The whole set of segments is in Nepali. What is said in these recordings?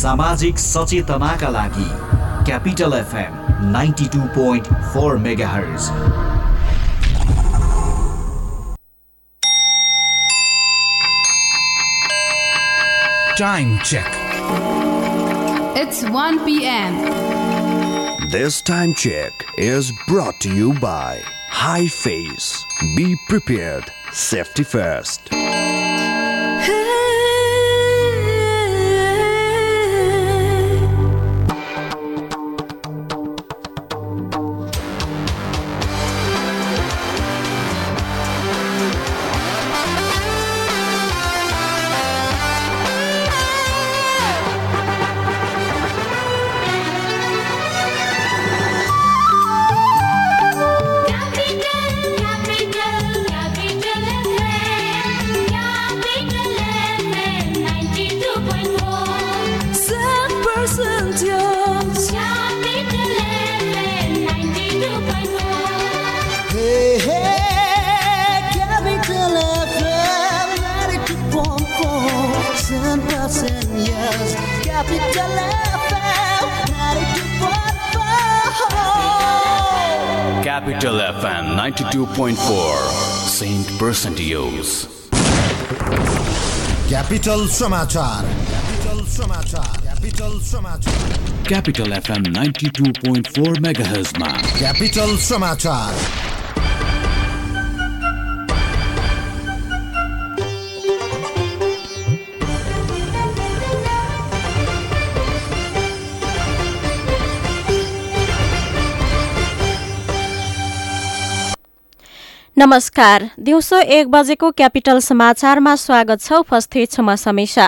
सामाजिक सचेतनाका लागि capital FM ninety two point four megahertz Time check. It's 1 p.m. This time check is brought to you by High Face. Be prepared. Safety first. Capital FM 92.4 Saint Percentios. Capital समाचार क्यापिटल समाचार क्यापिटल समाचार Capital FM 92.4 MHz मा क्यापिटल नमस्कार। दिउँसो एक बजेको क्यापिटल समाचारमा स्वागत छ उपस्थित छु म समीक्षा।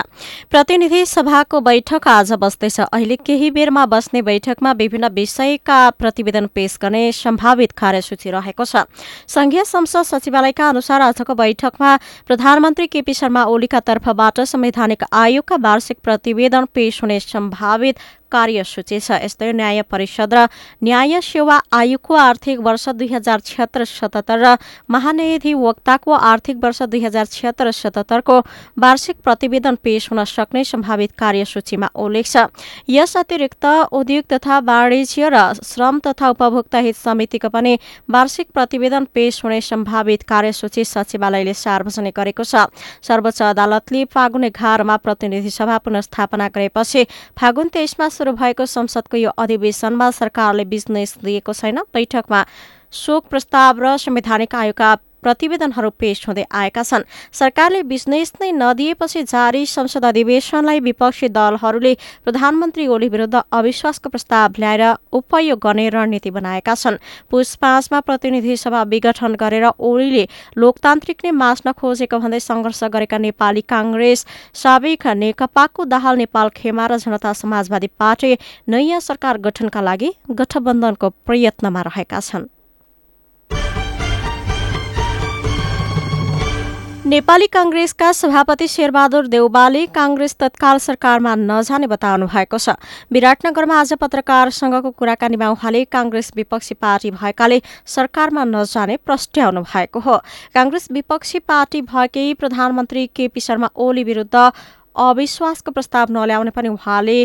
प्रतिनिधि सभाको बैठक आज बस्दैछ। अहिले केही बेरमा बस्ने बैठकमा विभिन्न विषयका प्रतिवेदन पेश गर्ने सम्भावित कार्यसूची रहेको छ। संघीय संसद सचिवालयका अनुसार आजको बैठकमा प्रधानमन्त्री केपी शर्मा ओलीका तर्फबाट संवैधानिक आयोगका वार्षिक प्रतिवेदन पेश हुने सम्भावित कार्यसूची छ यस्तै न्याय परिषद र न्याय सेवा आयोगको आर्थिक वर्ष दुई हजार छिहत्तर सतहत्तर र महान्यायाधिवक्ताको आर्थिक वर्ष दुई हजार छिहत्तर सतहत्तरको वार्षिक प्रतिवेदन पेश हुन सक्ने सम्भावित कार्यसूचीमा उल्लेख छ। यस अतिरिक्त उद्योग तथा वाणिज्य र श्रम तथा उपभोक्ता हित समितिको पनि वार्षिक प्रतिवेदन पेश हुने सम्भावित कार्यसूची सचिवालयले सार्वजनिक गरेको छ। सर्वोच्च अदालतले फागुन एघारमा प्रतिनिधि सभा पुनस्थापना गरेपछि फागुन तेइसमा शुरू भएको संसदको यो अधिवेशनमा सरकारले बिजनेस दिएको छैन। बैठकमा शोक प्रस्ताव र संवैधानिक आयोगका प्रतिवेदनहरू पेश हुँदै आएका छन्। सरकारले बिजनेस नै नदिएपछि जारी संसद अधिवेशनलाई विपक्षी दलहरूले प्रधानमन्त्री ओली विरुद्ध अविश्वासको प्रस्ताव ल्याएर उपयोग गर्ने रणनीति बनाएका छन्। पुस पाँचमा प्रतिनिधि सभा विघटन गरेर ओलीले लोकतान्त्रिक नै मास्न खोजेको भन्दै सङ्घर्ष गरेका नेपाली काङ्ग्रेस साबिक नेकपाको दाहाल नेपाल खेमा र जनता समाजवादी पार्टी नयाँ सरकार गठनका लागि गठबन्धनको प्रयत्नमा रहेका छन्। नेपाली काङ्ग्रेसका सभापति शेरबहादुर देउबाले काङ्ग्रेस तत्काल सरकारमा नजाने बताउनु भएको छ। विराटनगरमा आज पत्रकारसँगको कुराकानीमा उहाँले काङ्ग्रेस विपक्षी पार्टी भएकाले सरकारमा नजाने प्रस्ट्याउनु भएको हो। काङ्ग्रेस विपक्षी पार्टी भएकै प्रधानमन्त्री केपी शर्मा ओली विरुद्ध अविश्वासको प्रस्ताव नल्याउने पनि उहाँले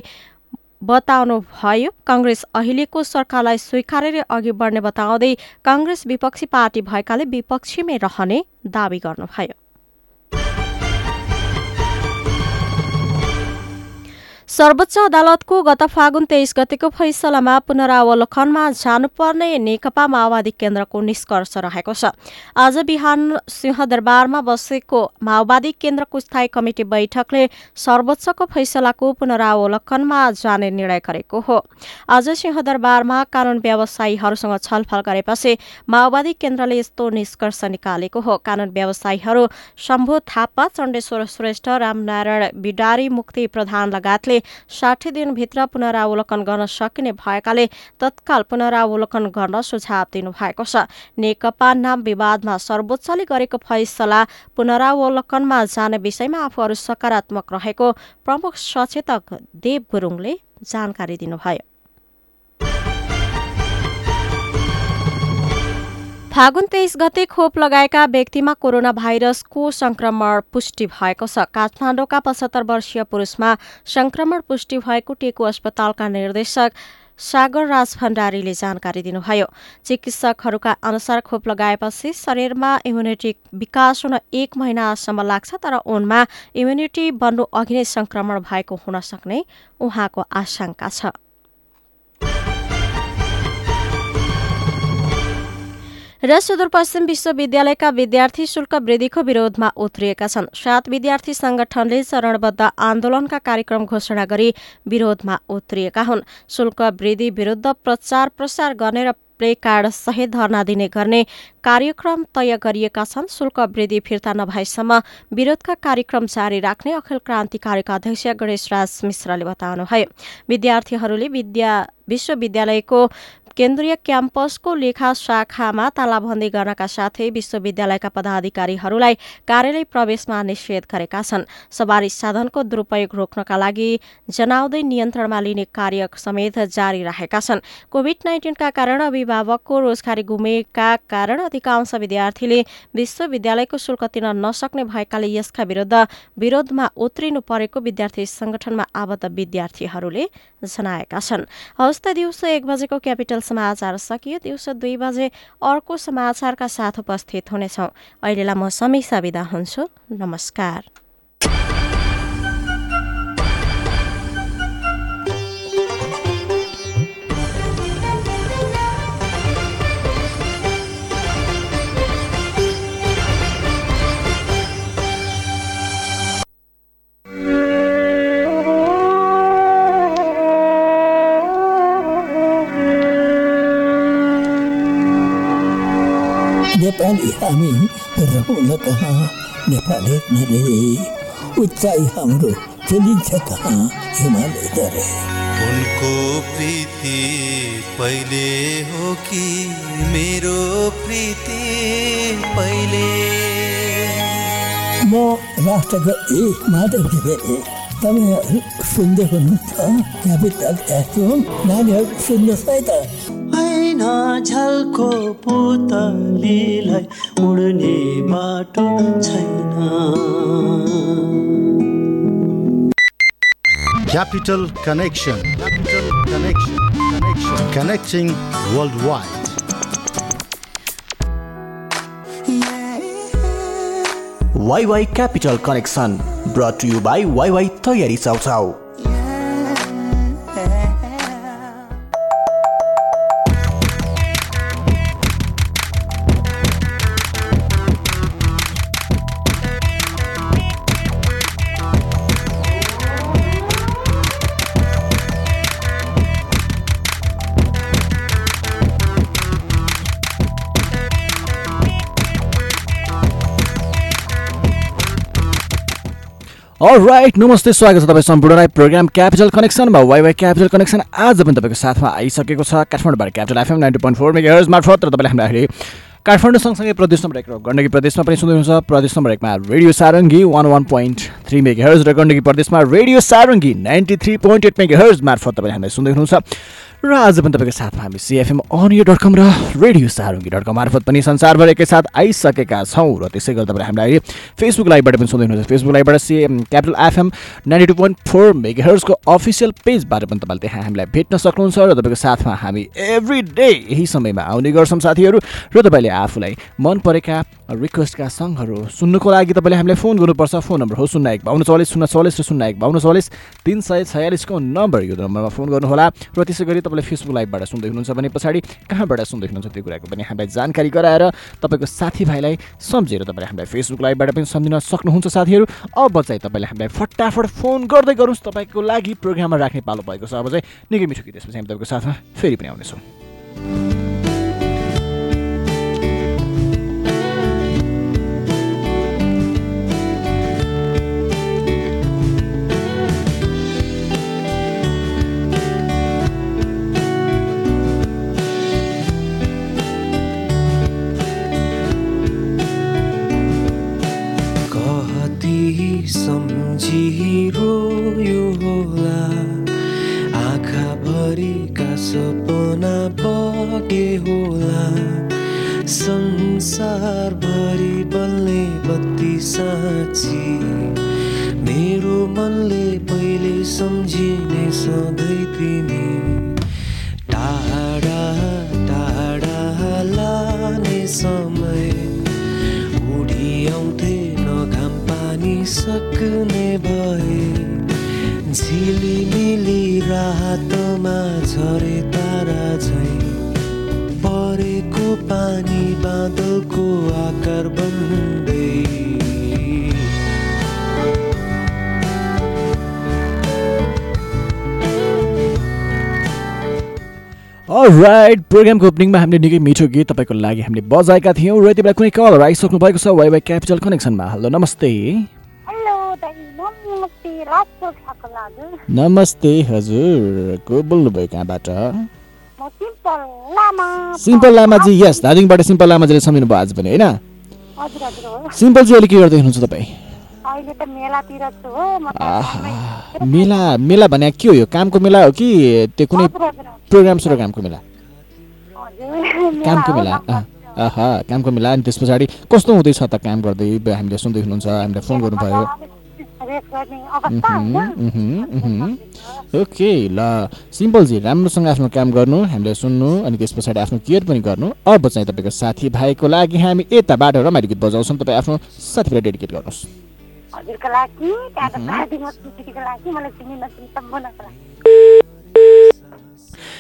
बताउनु भयो। काङ्ग्रेस अहिलेको सरकारलाई स्वीकारेर अघि बढ्ने बताउँदै काङ्ग्रेस विपक्षी पार्टी भएकाले विपक्षीमै रहने दावी गर्नुभयो। सर्वोच्च अदालतको गत फागुन तेइस गतेको फैसलामा पुनरावलोकनमा जानुपर्ने नेकपा माओवादी केन्द्रको निष्कर्ष रहेको छ। आज बिहान सिंहदरबारमा बसेको माओवादी केन्द्रको स्थायी कमिटी बैठकले सर्वोच्चको फैसलाको पुनरावलोकनमा जाने निर्णय गरेको हो। आज सिंहदरबारमा कानून व्यवसायीहरूसँग छलफल गरेपछि माओवादी केन्द्रले यस्तो निष्कर्ष निकालेको हो। कानून व्यवसायीहरू शम्भु थापा चण्डेश्वर श्रेष्ठ रामनारायण बिडारी मुक्ति प्रधान लगायतले साठी दिनभित्र पुनरावलोकन गर्न सकिने भएकाले तत्काल पुनरावलोकन गर्न सुझाव दिनुभएको छ। नेकपा नाम विवादमा सर्वोच्चले गरेको फैसला पुनरावलोकनमा जाने विषयमा आफूहरू सकारात्मक रहेको प्रमुख सचेतक देव गुरुङले जानकारी दिनुभयो। फागुन तेइस गते खोप लगाएका व्यक्तिमा कोरोना भाइरसको संक्रमण पुष्टि भएको छ। काठमाडौँका पचहत्तर वर्षीय पुरुषमा संक्रमण पुष्टि भएको टेकु अस्पतालका निर्देशक सागर राज भण्डारीले जानकारी दिनुभयो। चिकित्सकहरूका अनुसार खोप लगाएपछि शरीरमा इम्युनिटी विकास हुन एक महिनासम्म लाग्छ तर उनमा इम्युनिटी बन्नु अघि नै संक्रमण भएको हुन सक्ने उहाँको आशंका छ। र सुदूरपश्चिम विश्वविद्यालयका विद्यार्थी शुल्क वृद्धिको विरोधमा उत्रिएका छन्। सात विद्यार्थी संगठनले चरणबद्ध आन्दोलनका कार्यक्रम घोषणा गरी विरोधमा उत्रिएका हुन्। शुल्क वृद्धि विरुद्ध प्रचार प्रसार गर्ने र प्ले कार्ड सहित धरना दिने गर्ने कार्यक्रम तय गरिएका छन्। शुल्क वृद्धि फिर्ता नभएसम्म विरोधका कार्यक्रम जारी राख्ने अखिल क्रान्तिकारीका अध्यक्ष गणेश राज मिश्रले बताउनुभयो। विद्यार्थीहरूले विद्या विश्वविद्यालयको केन्द्रीय क्याम्पसको लेखा शाखामा तालाबन्दी गर्नका साथै विश्वविद्यालयका पदाधिकारीहरूलाई कार्यालय प्रवेशमा निषेध गरेका छन्। सवारी साधनको दुरूपयोग रोक्नका लागि जनाउँदै नियन्त्रणमा लिने कार्य समेत जारी रहेका छन्। कोभिड नाइन्टिनका कारण अभिभावकको रोजगारी गुमेका कारण अधिकांश विद्यार्थीले विश्वविद्यालयको शुल्क तिर्न नसक्ने भएकाले यसका विरुद्ध विरोधमा उत्रिनु परेको विद्यार्थी संगठनमा आबद्ध विद्यार्थीहरूले जनाएका छन्। हवस् त दिउँसो एक बजेको क्यापिटल समाचार सकियो दिउँसो दुई बजे अर्को समाचारका साथ उपस्थित हुनेछौँ। अहिलेलाई म समीक्षा विदा हुन्छु। नमस्कार। हामी रहन कहाँ नेपाली नरे उचाइ हाम्रो चलिन्छ कहाँ हिमालय दरे उनको प्रीति पहिले हो कि मेरो प्रीति पहिले? म राष्ट्रको एक माधव घिमिरे तपाईँहरू सुन्दै हुनुहुन्छ क्यापिटल एफएम नानीहरू सुन्नुहोस् है त होइन झल्को पुतलीलाई उड्ने बाटो छैन Capital Connection. Capital Connection. Connection. Connecting worldwide. Wai Wai Capital Connection brought to you by Wai Wai तयारी चाउचाउ राइट नमस्ते स्वागत छ तपाईँ सम्पूर्णलाई प्रोग्राम क्यापिटल कनेक्सनमा वाइवाई क्यापिटल कनेक्सन आज पनि तपाईँको साथमा आइसकेको छ काठमाडौँबाट Capital FM ninety point four megahertz मार्फत र तपाईँले हामीलाई काठमाडौँ सँगसँगै प्रदेश नम्बर एक र गण्डकी प्रदेशमा पनि सुन्दै हुनुहुन्छ प्रदेश नम्बर एकमा Radio Sarangi one one point three megahertz र गण्डकी प्रदेशमा Radio Sarangi ninety three point eight megahertz मार्फत तपाईँले हामीलाई सुन्दै हुनुहुन्छ। र आज पनि तपाईँको साथमा हामी सिएफएम अनियो डट कम र रेडियो सारुङ्गी डट कम मार्फत पनि संसारभर एकैसाथ आइसकेका छौँ र त्यसै गरी तपाईँले हामीलाई फेसबुक लाइभबाट पनि सुन्दै हुनुहुन्छ। फेसबुक लाइभबाट CM Capital FM ninety two point four मेगाहर्सको official पेजबाट पनि तपाईँले त्यहाँ हामीलाई भेट्न सक्नुहुन्छ र तपाईँको साथमा हामी एभ्री डे यही समयमा आउने गर्छौँ साथीहरू र तपाईँले आफूलाई मन परेका रिक्वेस्टका सङ्गहरू सुन्नुको लागि तपाईँले हामीलाई फोन गर्नुपर्छ। फोन नम्बर हो शून्य एक बाहन्न चालिस शून्य चालिस र शून्य एक बाहन्न चालिस तिन सय छयालिसको नम्बर यो नम्बरमा फोन गर्नुहोला र त्यसै गरी तपाईँले फेसबुक लाइभबाट सुन्दै हुनुहुन्छ भने पछाडि कहाँबाट सुन्दै हुनुहुन्छ त्यो कुराको पनि हामीलाई जानकारी गराएर तपाईँको साथीभाइलाई सम्झेर तपाईँले हामीलाई फेसबुक लाइभबाट पनि सम्झिन सक्नुहुन्छ साथीहरू। अब चाहिँ तपाईँले हामीलाई फटाफट फोन गर्दै गर्नुहोस् तपाईँको लागि प्रोग्राममा राख्ने पालो भएको छ। अब चाहिँ निकै मिठो गीत त्यसपछि हामी तपाईँको साथमा फेरि पनि आउनेछौँ। कति सम्झिरोयो होला। आँखाभरिका सपना बगे होला। संसारभरि बल्ने बत्ती साँची। मेरो मनले पहिले सम्झिने सधैँ तिमी। टाढा सक्ने भए झिलिमिली रातमा झरे तारा झै। परेको पानी बादलको आकार बन्दै। राइट प्रोग्रामको ओपनिङमा हामीले निकै मिठो गीत तपाईँको लागि हामीले बजाएका थियौँ र यति बेला कुनै कलर आइसक्नु भएको छ वाइ वाइ क्यापिटल कनेक्सनमा हेलो नमस्ते। नमस्ते हजुर को बोल्नुभयो कहाँबाट? सिम्पल लामा। सिम्पल लामाजी यस दार्जिलिङबाट सिम्पल लामाजीले सम्झिनु भयो आज पनि होइन? सिम्पलजी अहिले के गर्दै हुनुहुन्छ तपाईँ? मेला मेला भने के हो यो? कामको मेला हो कि त्यो कुनै प्रोग्राम सुरोग्रामको मेला? हजुर कामको मेला आहा कामको मेला। अनि त्यस पछाडि कस्तो हुँदैछ त काम गर्दै? हामीले सुन्दै हुनुहुन्छ हामीलाई फोन गर्नुभयो। गर्ने अवस्था होइन। ओके ल सिम्पलजी राम्रोसँग आफ्नो काम गर्नु हामीले सुन्नु अनि त्यस पछाडि आफ्नो केयर पनि गर्नु। अब चाहिँ तपाईँको साथीभाइको लागि हामी यताबाट रमाइलो गीत बजाउँछौँ। तपाईँ आफ्नो साथीभाइ डेडिकेट गर्नुहोस्। हजुरको लागि त्यहाँको साथीको स्मृतिको लागि मलाई चिनी नचिनी सम्पूर्णको लागि।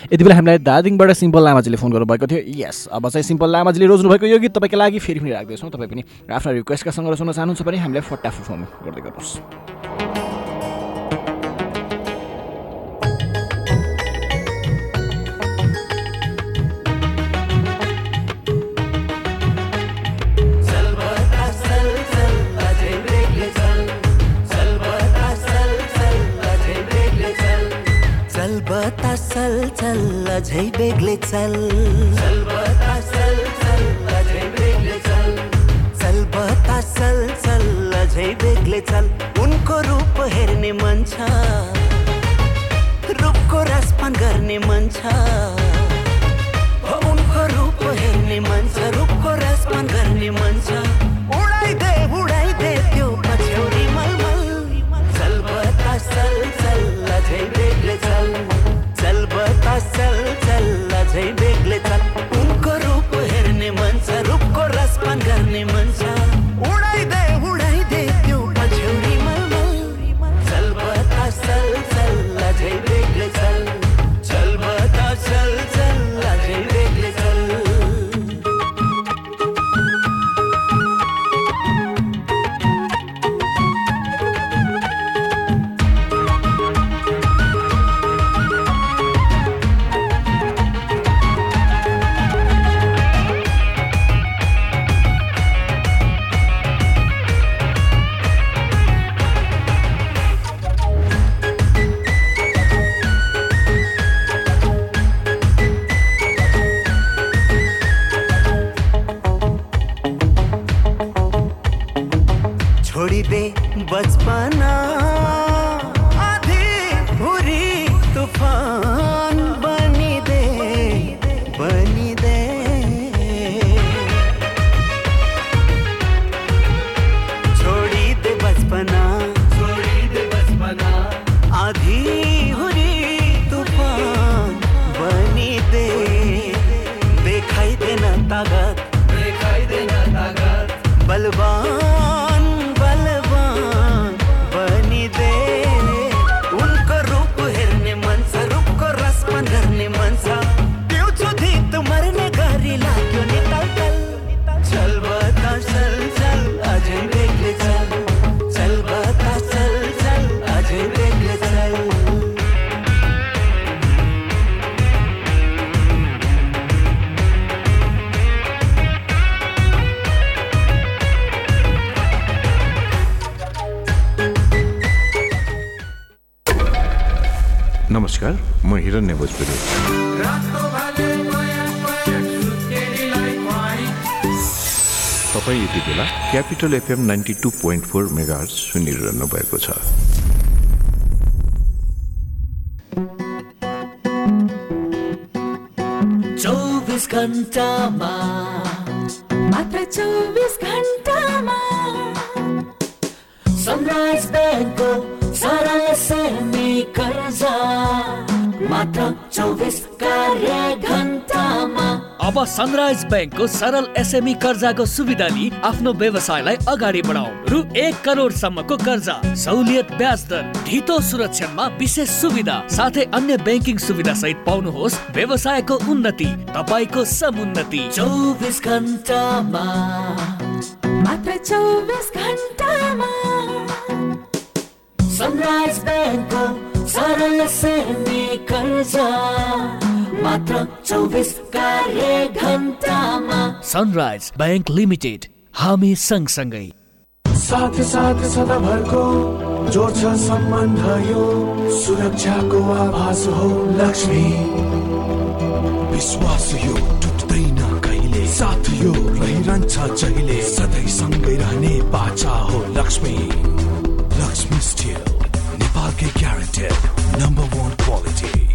यति बेला हामीलाई दार्जिलिङबाट सिम्पल लामाजीले फोन गर्नुभएको थियो। यस अब चाहिँ सिम्पल लामाजीले रोज्नुभएको यो गीत तपाईँको लागि फेरि पनि राख्दैछौँ। तपाईँ पनि आफ्ना रिक्वेस्टका सङ्ग्रह सुन्न चाहनुहुन्छ भने हामीलाई फटाफट फोन गर्दै गर्नुहोस्। चल अझै बेग्लै चल। चल बता चल चल अझै बेग्लै चल। चल बता चल चल अझै बेग्लै चल। उनको रूप हेर्ने मन छ। रूपको रसपान गर्ने मन छ। उनको रूप हेर्ने मन छ। रूपको रसपान गर्ने मन छ। Capital FM ninety two point four mega सुनिरहनु भएको छ। चौबिस घन्टामा सनराइज ब्याङ्कको सरल एसएमई कर्जाको सुविधा लिई आफ्नो व्यवसायलाई अगाडि बढाउ। रु एक करोडसम्मको कर्जा सहुलियत ब्याज दर ढितो सुरक्षामा विशेष सुविधा साथै अन्य ब्याङ्किङ सुविधा सहित पाउनुहोस् व्यवसायको उन्नति तपाईँको समुन्नति। चौबिस घन्टामा। मात्र चौबिस घन्टामा। सनराइज ब्याङ्कको सरल सेमी कर्जा। मात्र चौबिस कार्य घन्टामा। सनराइज ब्याङ्क लिमिटेड हामी सँगसँगै। साथ साथ सदाभरको जोड्छ सम्बन्ध यो सुरक्षाको आभास हो लक्ष्मी। विश्वास यो टुट्दैन कहिले? साथ यो रहिरहन्छ जहिले? सधैँ सँगै रहने बाचा हो लक्ष्मी। लक्ष्मी स्टिल नेपालकै ग्यारेन्टेड नम्बर वान क्वालिटी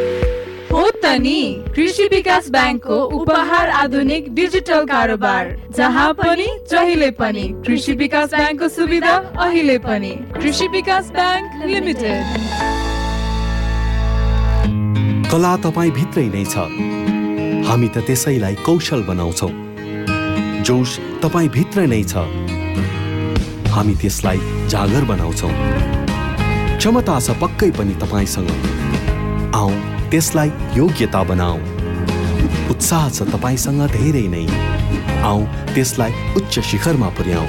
हो कृषि विकास ब्याङ्कको उपहार आधुनिक डिजिटल कारोबार जहाँ पनि जहिले पनि कृषि विकास ब्याङ्कको सुविधा अहिले पनि। कृषि विकास ब्याङ्क लिमिटेड। कला तपाईँ भित्रै नै छ। हामी त त्यसैलाई कौशल बनाउँछौ। जोस तपाईँ भित्र नै छ। हामी त्यसलाई जागर बनाउँछौ। क्षमता छ पक्कै पनि तपाईँसँग। आऊ त्यसलाई योग्यता बनाऊ। उत्साह छ तपाईँसँग धेरै नै। आऊ त्यसलाई उच्च शिखरमा पुर्याऊ।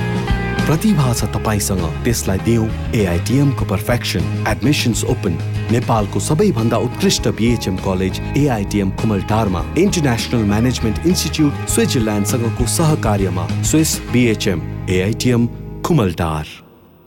प्रतिभा छ तपाईँसँग त्यसलाई दिउँ एआइटिएमको पर्फेक्सन एडमिसन्स ओपन नेपालको सबैभन्दा उत्कृष्ट बिएचएम कलेज एआइटिएम कुमलटारमा इन्टरनेसनल म्यानेजमेन्ट इन्स्टिच्युट स्विजरल्यान्डसँगको सहकार्यमा Swiss BHM AITM Kumaltar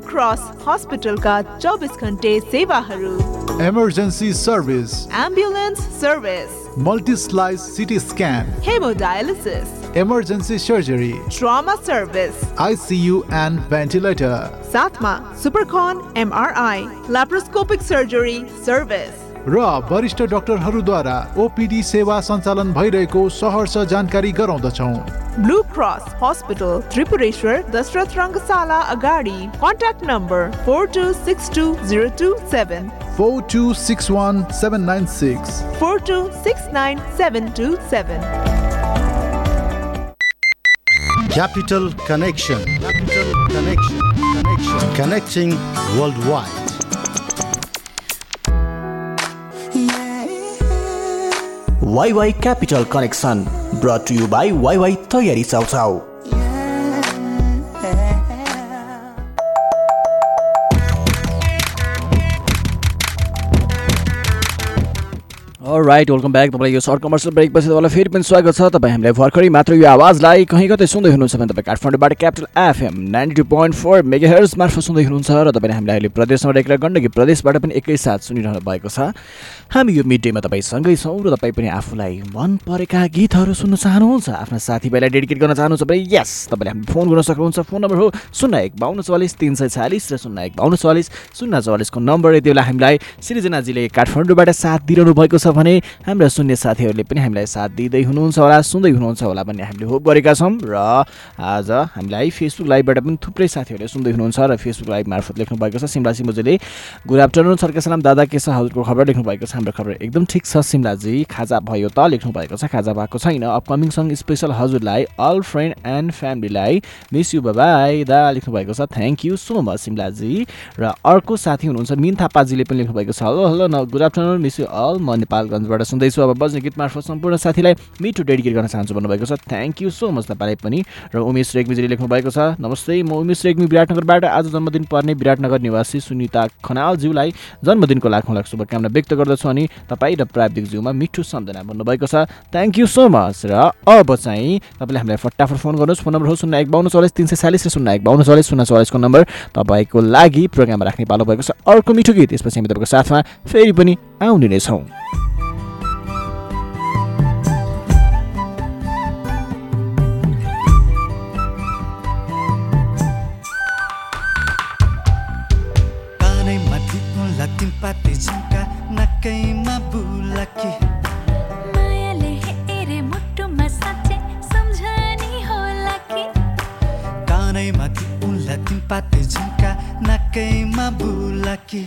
cross हस्पिटलका चौबिस घन्टे सेवाहरू emergency service ambulance service multislice CT scan hemodialysis emergency surgery trauma service ICU and ventilator साथमा सुपरकन एमआरआई ल्याप्रोस्कोपिक सर्जरी सर्भिस र वरिष्ठ डाक्टरहरूद्वारा ओपिडी सेवा सञ्चालन भइरहेको सहर्ष जानकारी गराउँदछौँ Blue Cross Hospital Tripureshwar Dasharath Rangashala अगाडि contact number four two six two zero two seven four two six one seven nine six four two six nine seven two seven Capital Connection. Capital Connection. Connection. connection, connecting worldwide. Wai Wai Capital Connection brought you by Wai Wai तयारी चाउचाउ राइट वेलकम ब्याक तपाईँलाई यो सर्ट कमर्सियल ब्रेकपछि तपाईँलाई फेरि पनि स्वागत छ। तपाईँ हामीलाई भर्खरै मात्र यो आवाजलाई कहीँ कतै सुन्दै हुनुहुन्छ भने तपाईँ काठमाडौँबाट Capital FM ninety two point four mega मार्फत सुन्दै हुनुहुन्छ र तपाईँले हामीलाई अहिले प्रदेशमा रहेका गण्डकी प्रदेशबाट पनि एकैसाथ सुनिरहनु भएको छ। हामी यो मिड डेमा तपाईँसँगै छौँ र तपाईँ पनि आफूलाई मन परेका गीतहरू सुन्न चाहनुहुन्छ आफ्ना साथीभाइलाई डेडिकेट गर्न चाहनुहुन्छ भने यस तपाईँले हामी फोन गर्न सक्नुहुन्छ। फोन नम्बर हो शून्य एक बाहन्न चौवालिस तिन सय छ्यालिस र शून्य एक बाहन्न चौवालिस। शून्य चौवालिसको नम्बर यति बेला हामीलाई सृजनाजीले काठमाडौँबाट साथ दिइरहनु भएको छ भने हाम्रा सुन्ने साथीहरूले पनि हामीलाई साथ दिँदै हुनुहुन्छ होला सुन्दै हुनुहुन्छ होला भन्ने हामीले होप गरेका छौँ र आज हामीलाई फेसबुक लाइभबाट पनि थुप्रै साथीहरूले सुन्दै हुनुहुन्छ र फेसबुक लाइभ मार्फत लेख्नु भएको छ। सिमला सिम्बुजीले गुड आफ्टरनुन सरका सलाम दादा के छ? हजुरको खबर लेख्नु भएको छ। हाम्रो खबर एकदम ठिक छ। सिमलाजी खाजा भयो त लेख्नु भएको छ। खाजा भएको छैन। अपकमिङ सङ्ग स्पेसल हजुरलाई अल फ्रेन्ड एन्ड फ्यामिलीलाई मिस यु बाई दा लेख्नु भएको छ। थ्याङ्क यू सो मच सिमलाजी। र अर्को साथी हुनुहुन्छ। मिन थापाजीले पनि लेख्नु भएको छ। हेलो हेलो न good afternoon miss you all म नेपालगञ्जबाट सुन्दैछु। अब बज्ने गीत मार्फत सम्पूर्ण साथीलाई मिठो डेडिकेट गर्न चाहन्छु भन्नुभएको छ। थ्याङ्क यू सो मच तपाईँलाई पनि। र उमेश रेग्मीजीले लेख्नु भएको छ नमस्ते म उमेश रेग्मी विराटनगरबाट आज जन्मदिन पर्ने विराटनगर निवासी सुनिता खनालज्यूलाई जन्मदिनको लाखौँ लाख शुभकामना व्यक्त गर्दछु अनि तपाईँ र प्राविधिकज्यूमा मिठो सम्झना भन्नुभएको छ। थ्याङ्क यू सो मच र अब चाहिँ तपाईँले हामीलाई फटाफट फोन गर्नुहोस्। फोन नम्बर हो शून्य एक बाहन्न चौलिस तिन सय चालिस र शून्य एक बाहन्न चौलिस शून्य चौलिसको नम्बर तपाईँको लागि प्रोग्राममा राख्ने पालो भएको छ। अर्को मिठो गीत त्यसपछि हामी तपाईँको साथमा फेरि पनि आउने नै छौँ। नक्कैमा बुलाकी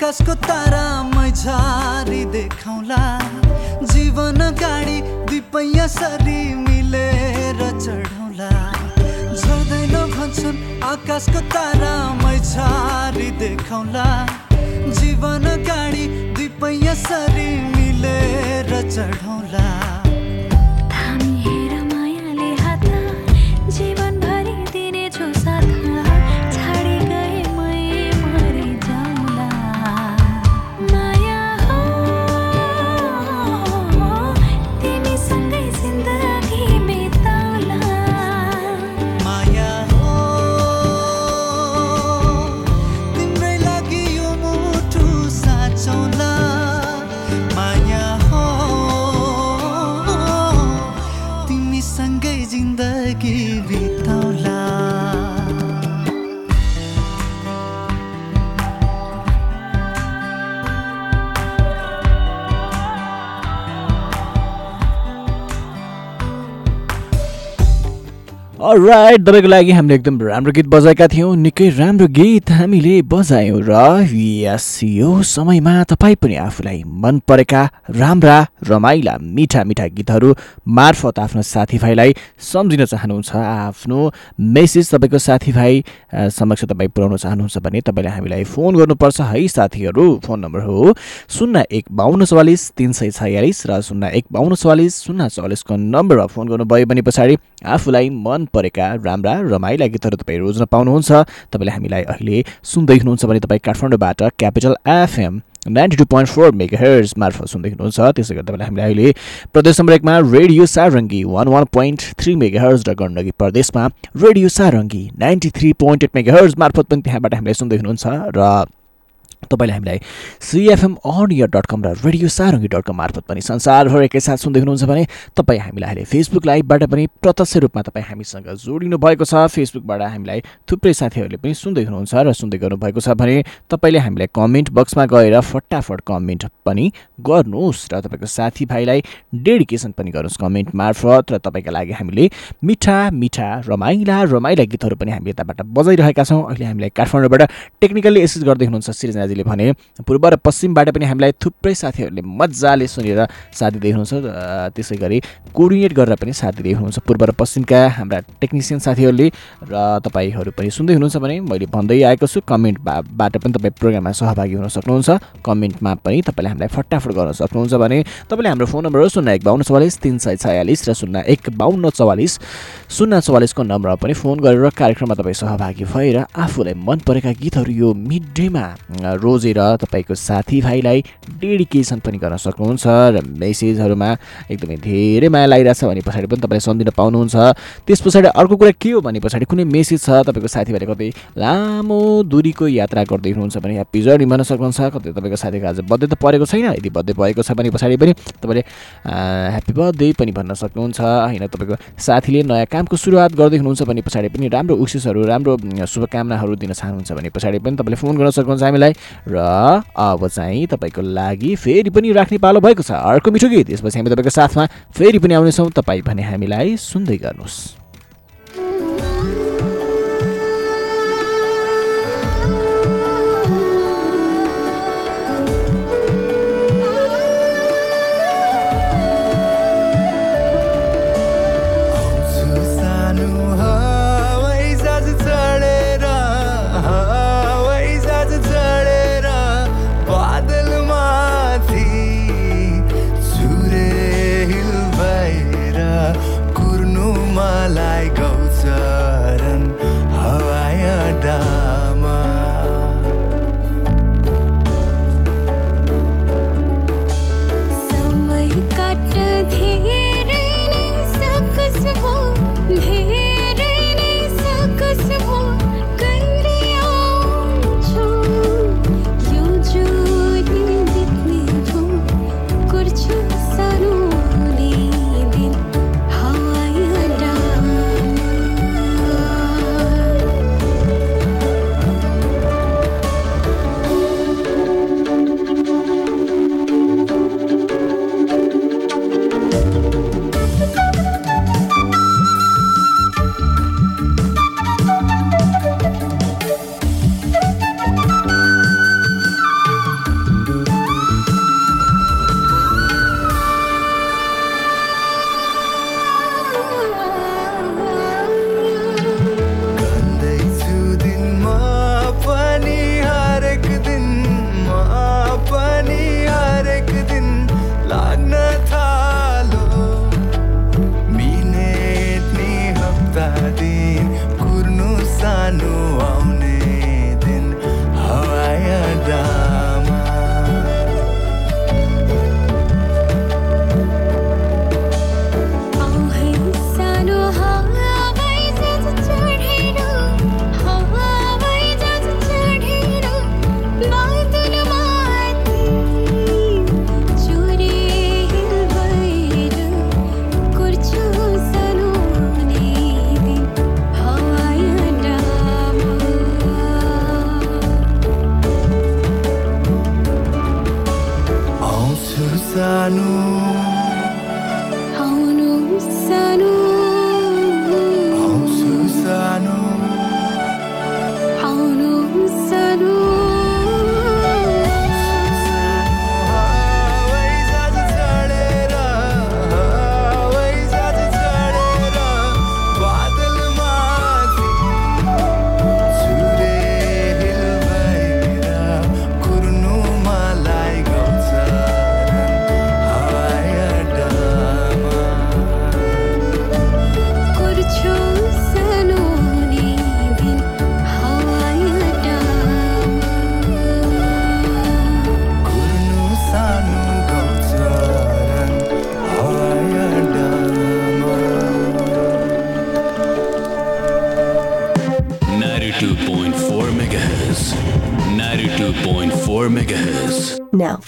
आकाशको तारा मै झारी देखाउला। जीवन गाडी दुपैया सरी मिलेर चढाउला। झर्दैन भन्छन् आकाशको तारा मै झारी देखाउला। जीवन गाडी दुपैया सरी मिलेर चढाउला। राइट तपाईँको लागि हामीले एकदम राम्रो गीत बजाएका थियौँ। निकै राम्रो गीत हामीले बजायौँ र यस यो समयमा तपाईँ पनि आफूलाई मन परेका राम्रा रमाइला मिठा मिठा गीतहरू मार्फत आफ्नो साथीभाइलाई सम्झिन चाहनुहुन्छ आफ्नो मेसेज तपाईँको साथीभाइ समक्ष तपाईँ पुऱ्याउन चाहनुहुन्छ भने तपाईँले हामीलाई फोन गर्नुपर्छ। है साथीहरू फोन नम्बर हो शून्य एक बाहन्न चौवालिस तिन सय छयालिस र शून्य एक बाहन्न चौवालिस शून्य चौवालिसको नम्बरमा फोन गर्नुभयो भने पछाडि आफूलाई मन परेका राम्रा रमाइला गीतहरू तपाईँ रोज्न पाउनुहुन्छ। तपाईँले हामीलाई अहिले सुन्दै हुनुहुन्छ भने तपाईँ काठमाडौँबाट Capital FM ninety two point four megahertz मार्फत सुन्दै हुनुहुन्छ। त्यसै गरी तपाईँले हामीले अहिले प्रदेश नम्बर एकमा Radio Sarangi one one point three megahertz र गण्डकी प्रदेशमा Radio Sarangi ninety three point eight megahertz मार्फत पनि त्यहाँबाट हामीलाई सुन्दै हुनुहुन्छ र तपाईँले हामीलाई सिएफएम इयर डट कम र रेडियो सारङ्गी डट कम मार्फत पनि संसारभर एकैसाथ सुन्दै हुनुहुन्छ भने तपाईँ हामीलाई अहिले फेसबुक लाइभबाट पनि प्रत्यक्ष रूपमा तपाईँ हामीसँग जोडिनु भएको छ। फेसबुकबाट हामीलाई थुप्रै साथीहरूले पनि सुन्दै हुनुहुन्छ र सुन्दै गर्नुभएको छ भने तपाईँले हामीलाई कमेन्ट बक्समा गएर फटाफट कमेन्ट पनि गर्नुहोस् र तपाईँको साथीभाइलाई डेडिकेसन पनि गर्नुहोस् कमेन्ट मार्फत र तपाईँका लागि हामीले मिठा मिठा रमाइला रमाइला गीतहरू पनि हामी यताबाट बजाइरहेका छौँ। अहिले हामीलाई काठमाडौँबाट टेक्निकल्ली एसिस गर्दै हुनुहुन्छ सृजनाजीले भने पूर्व र पश्चिमबाट पनि हामीलाई थुप्रै साथीहरूले मजाले सुनेर साथ दिँदै हुनुहुन्छ त्यसै गरी कोर्डिनेट गरेर पनि साथ दिँदै हुनुहुन्छ। पूर्व र पश्चिमका हाम्रा टेक्निसियन साथीहरूले र तपाईँहरू पनि सुन्दै हुनुहुन्छ भने मैले भन्दै आएको छु कमेन्टबाट पनि तपाईँ प्रोग्राममा सहभागी हुन सक्नुहुन्छ। कमेन्टमा पनि तपाईँले हामीलाई फटाफट गर्न सक्नुहुन्छ भने तपाईँले हाम्रो फोन नम्बर हो शून्य एक बाहन्न चौवालिस तिन सय छयालिस र शून्य एक बाहन्न चौवालिस। शून्य चौवालिसको नम्बरमा पनि फोन गरेर कार्यक्रममा तपाईँ सहभागी भएर आफूलाई मन परेका गीतहरू यो मिड डेमा रोजेर तपाईँको साथीभाइलाई डेडिकेसन पनि गर्न सक्नुहुन्छ र मेसेजहरूमा एकदमै धेरै माया लागिरहेछ भने पछाडि पनि तपाईँले सम्झिन पाउनुहुन्छ। त्यस पछाडि अर्को कुरा के हो भने पछाडि कुनै मेसेज छ तपाईँको साथीभाइले कतै लामो दूरीको यात्रा गर्दै हुनुहुन्छ भने ह्याप्पी जर्नी भन्न सक्नुहुन्छ कतै तपाईँको साथीको आज बर्थडे त परेको छैन यदि बर्थडे भएको छ भने पछाडि पनि तपाईँले ह्याप्पी बर्थडे पनि भन्न सक्नुहुन्छ। होइन तपाईँको साथीले नयाँ कामको सुरुवात गर्दै हुनुहुन्छ भने पछाडि पनि राम्रो उसिसहरू राम्रो शुभकामनाहरू दिन चाहनुहुन्छ भने पछाडि पनि तपाईँले फोन गर्न सक्नुहुन्छ हामीलाई। र अब चाहिँ तपाईँको लागि फेरि पनि राख्ने पालो भएको छ अर्को मिठो गीत त्यसपछि हामी तपाईँको साथमा फेरि पनि आउनेछौँ। तपाईँ भने हामीलाई सुन्दै गर्नुहोस्।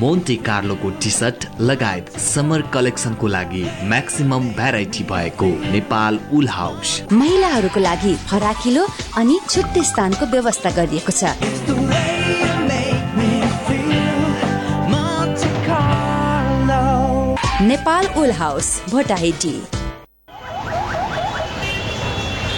मोन्टे कार्लोको टी सर्ट लगायत समर कलेक्सनको लागि म्याक्सिमम भेराइटी भएको नेपाल उल हाउस महिलाहरूको लागि फराकिलो अनि छुट्टै स्थानको व्यवस्था गरिएको छ। Nepal wool house Bhotahiti.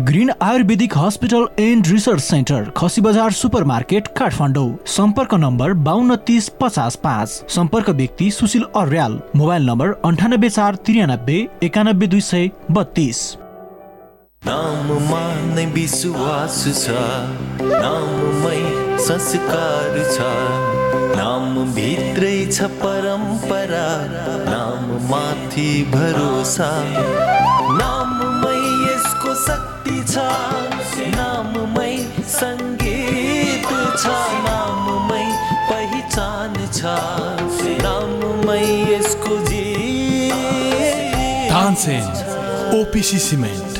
Green Ayurvedic Hospital and Research Centre Khasi Bazar super market Kathmandu. सम्पर्क नम्बर बाहन्न तिस पचास पाँच। सम्पर्क व्यक्ति सुशील अर्याल। मोबाइल नम्बर अन्ठानब्बे चार त्रियानब्बे एकानब्बे दुई सय बत्तिस। छ। नाम भित्रै छ परम्परा। नाम माथि भरोसा। नाममै यसको शक्ति छ। नाममै सङ्गीत छ। नाममै पहिचान छ। नाममै यसको जी OPC cement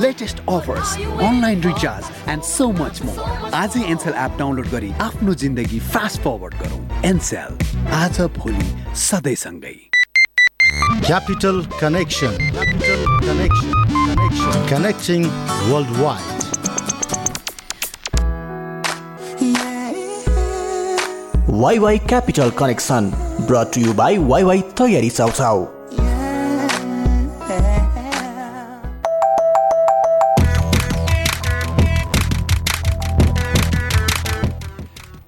latest offers online recharge and so much more आजै एन्सल एप डाउनलोड गरी आफ्नो जिन्दगी फास्ट फरवर्ड गरौँ एन्सेल आज भोलि सधैँसँगै Capital Connection. Capital Connection. Connection. Connecting worldwide. Wai Wai Capital Connection brought you by Wai Wai तयारी चाउचाउ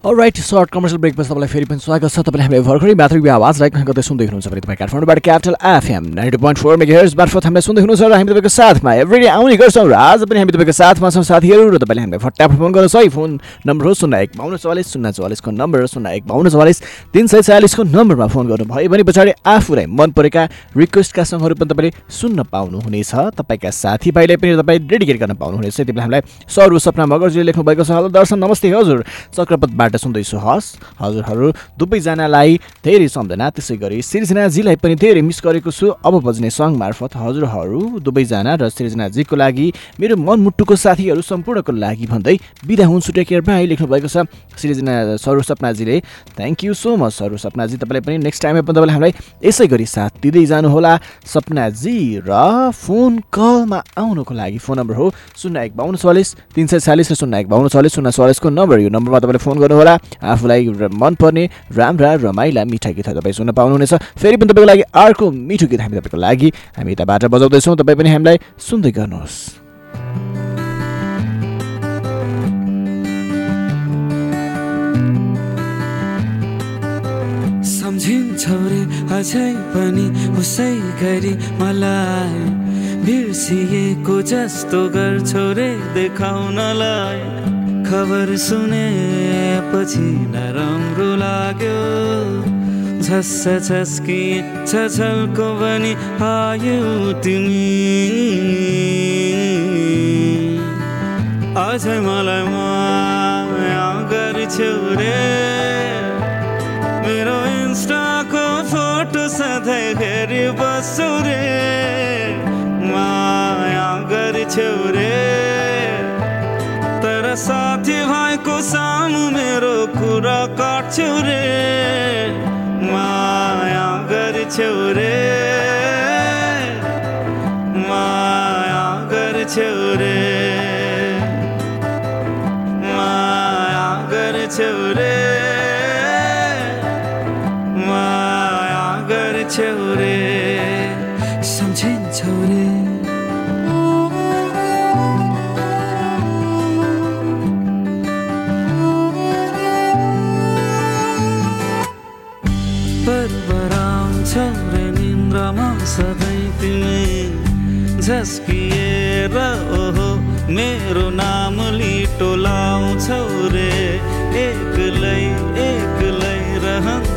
राइट सर्ट कमर्सियल ब्रेकपछि तपाईँलाई फेरि पनि स्वागत छ। तपाईँले हामीले भर्खरै मातृक आवाज राइट गर्दै सुन्दै हुनुहुन्छ भने तपाईँ काठमाडौँबाट Capital FM ninety point four megahertz मार्फत हामीले सुन्दै हुनुहुन्छ र हामी तपाईँको साथमा एभ्री आउने गर्छौँ र आज पनि हामी तपाईँको साथमा छौँ। साथीहरू र तपाईँले हामीलाई फटाफट फोन गर्नुहोस्। है फोन नम्बर हो शून्य एक बाहन्न चौवालिस शून्य चौवालिसको नम्बर हो शून्य एक बाहन्न चौवालिस तिन सय छयालिसको नम्बरमा फोन गर्नुभयो भने पछाडि आफूलाई मन परेका रिक्वेस्टका सङ्गहरू पनि तपाईँले सुन्न पाउनुहुनेछ। तपाईँका साथीभाइले पनि तपाईँ डेडिकेट गर्न पाउनुहुनेछ। त्यति बेला हामीलाई सर सपना मगरजीले लेख्नु भएको छ। हेलो दर्शन नमस्ते हजुर। चक्रपथबाट रेडियोबाट सुन्दैछु हस्। हजुरहरू दुवैजनालाई धेरै सम्झना। त्यसै गरी सृजनाजीलाई पनि धेरै मिस गरेको छु। अब बज्ने सङ्ग मार्फत हजुरहरू दुवैजना र सृजनाजीको लागि मेरो मनमुटुको साथीहरू सम्पूर्णको लागि भन्दै बिदा हुन्छु। टेक केयर बाई लेख्नु भएको छ Srijana Saru सपनाजीले। Thank you so much Saru सपनाजी। तपाईँलाई पनि नेक्स्ट टाइममा पनि तपाईँले हामीलाई यसै गरी साथ दिँदै जानुहोला। सपनाजी र फोन कलमा आउनुको लागि फोन नम्बर हो शून्य एक बाहन्न चालिस तिन सय चालिस र शून्य एक बाहन्न चालिस शून्य चालिसको नम्बर यो नम्बरमा तपाईँले फोन गर्नुहोला। आफूलाई र- मनपर्ने राम्रा रमाइला मिठा गीतहरू तपाईँ सुन्न पाउनुहुनेछ। फेरि पनि तपाईँको लागि अर्को मिठो गीत हामी तपाईँको लागि हामी यताबाट बजाउँदैछौँ। तपाईँ पनि हामीलाई सुन्दै गर्नुहोस्। रे अझै पनि उसै गरी मलाई। बिर्सिएको जस्तो गर्छौ रे देखाउनलाई। खबर सुनेपछि नराम्रो लाग्यो। झस्स झस्की छछल्को पनि आयो तिमी। अझै मलाई माया गर्छौ रे। मेरो इन्स्टाको फोटो सधैँ हेरि बस्छु रे। माया गर्छौ सामु मेरो कुरा काट्छौ रे। माया गर्छौ रे।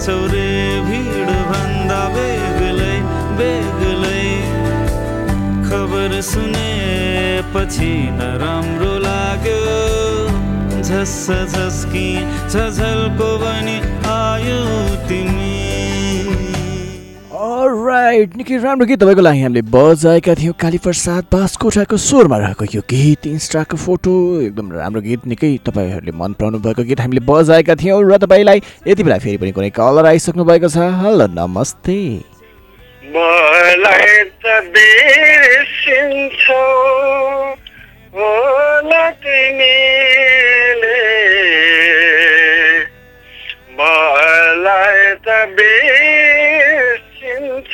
रहन्छौ रे भिड भन्दा बेग्लै बेग्लै खबर सुनेपछि नराम्रो लाग्यो। झस्स झस्की झझल्को पनि आयो तिमी। राइट निकै राम्रो गीत तपाईँको लागि हामीले बजाएका थियौँ। काली प्रसाद बासकोटाको स्वरमा रहेको यो गीत इन्स्टाको फोटो एकदम राम्रो गीत निकै तपाईँहरूले मन पराउनु भएको गीत हामीले बजाएका थियौँ र तपाईँलाई यति बेला फेरि पनि कुनै कलर आइसक्नु भएको छ। हेलो नमस्ते। मलाई त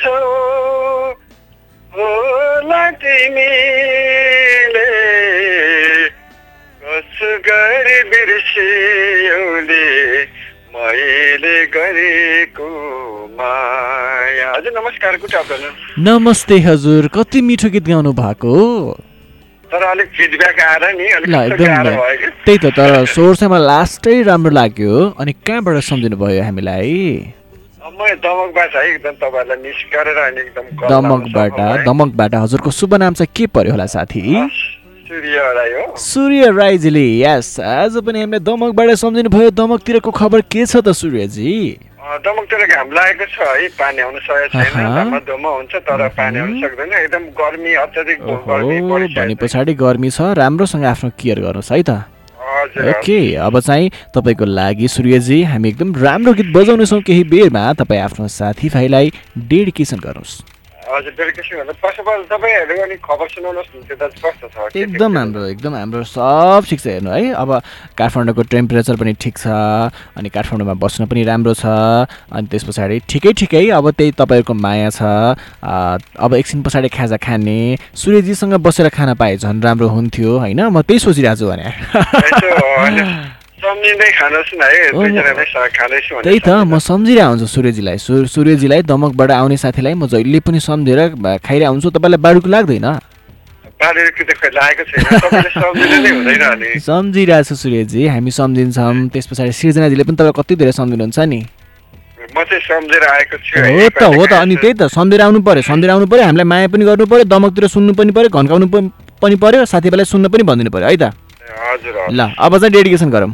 बिर्सिन्छौ होला तिमीले कस गरी बिर्सियौले मैले गरेको माया हजुर नमस्कार गुड आफ्टरनुन नमस्ते हजुर कति मिठो गीत गाउनु भएको तर अलिक फिडब्याक आएर नि अलिक त्यही त तर चाहिँ मलाई लास्टै राम्रो लाग्यो अनि कहाँबाट सम्झिनु भयो हामीलाई। म दमकबाट है एकदम तपाईँहरूलाई मिस गरेर अनि एकदम दमकबाट। दमकबाट हजुरको शुभ नाम चाहिँ के पर्यो होला साथी? सूर्य राई हो। सूर्य राईजीले यस आज पनि हामीले दमकबाट सम्झिनु भयो दमकतिरको खबर के छ त सूर्यजी? दमकतिर घाम लागेको छ है। पानी आउन सकेको छैन अहँ। धमाधुमा हुन्छ तर पानी आउन सक्दैन। एकदम गर्मी अत्याधिक गर्मी भने पछाडि गर्मी छ। राम्रोसँग आफ्नो केयर गर्नुहोस् है त। ओके अब चाहिँ तपाईँको लागि सूर्यजी हामी एकदम राम्रो गीत बजाउनेछौँ केही बेरमा। तपाईँ आफ्नो साथीभाइलाई डेडिकेसन गर्नुहोस्। हजुर डेलिकेसन भन्दा फर्स्ट अफ अल तपाईँहरू अनि खबर सुनाउनुहोस् न त्यो दाजु कस्तो छ के के एकदम हाम्रो एकदम हाम्रो सब ठिक छ हेर्नु है। अब काठमाडौँको टेम्परेचर पनि ठिक छ अनि काठमाडौँमा बस्न पनि राम्रो छ अनि त्यस पछाडि ठिकै ठिकै अब त्यही तपाईँहरूको माया छ। अब एकछिन पछाडि खाजा खाने सूर्यजीसँग बसेर खान पाए झन् राम्रो हुन्थ्यो होइन? म त्यही सोचिरहेको छु भने। त्यही त म सम्झिरहेको हुन्छु सूर्यजीलाई। सूर्यजीलाई दमकबाट आउने साथीलाई म जहिले पनि सम्झेर खाइरहेको हुन्छु तपाईँलाई बाडुको लाग्दैन? सम्झिरहेको छु सूर्यजी हामी सम्झिन्छौँ। त्यस पछाडि सृजनाजीले पनि तपाईँ कति धेरै सम्झिनुहुन्छ नि? है। त हो त अनि त्यही त सम्झेर आउनु पर्यो सम्झेर आउनु पर्यो हामीलाई माया पनि गर्नु पर्यो दमकतिर सुन्नु पनि पर्यो घन्काउनु पनि पर्यो साथीभाइलाई सुन्न पनि भनिदिनु पर्यो है त? ल अब चाहिँ डेडिकेसन गरौँ।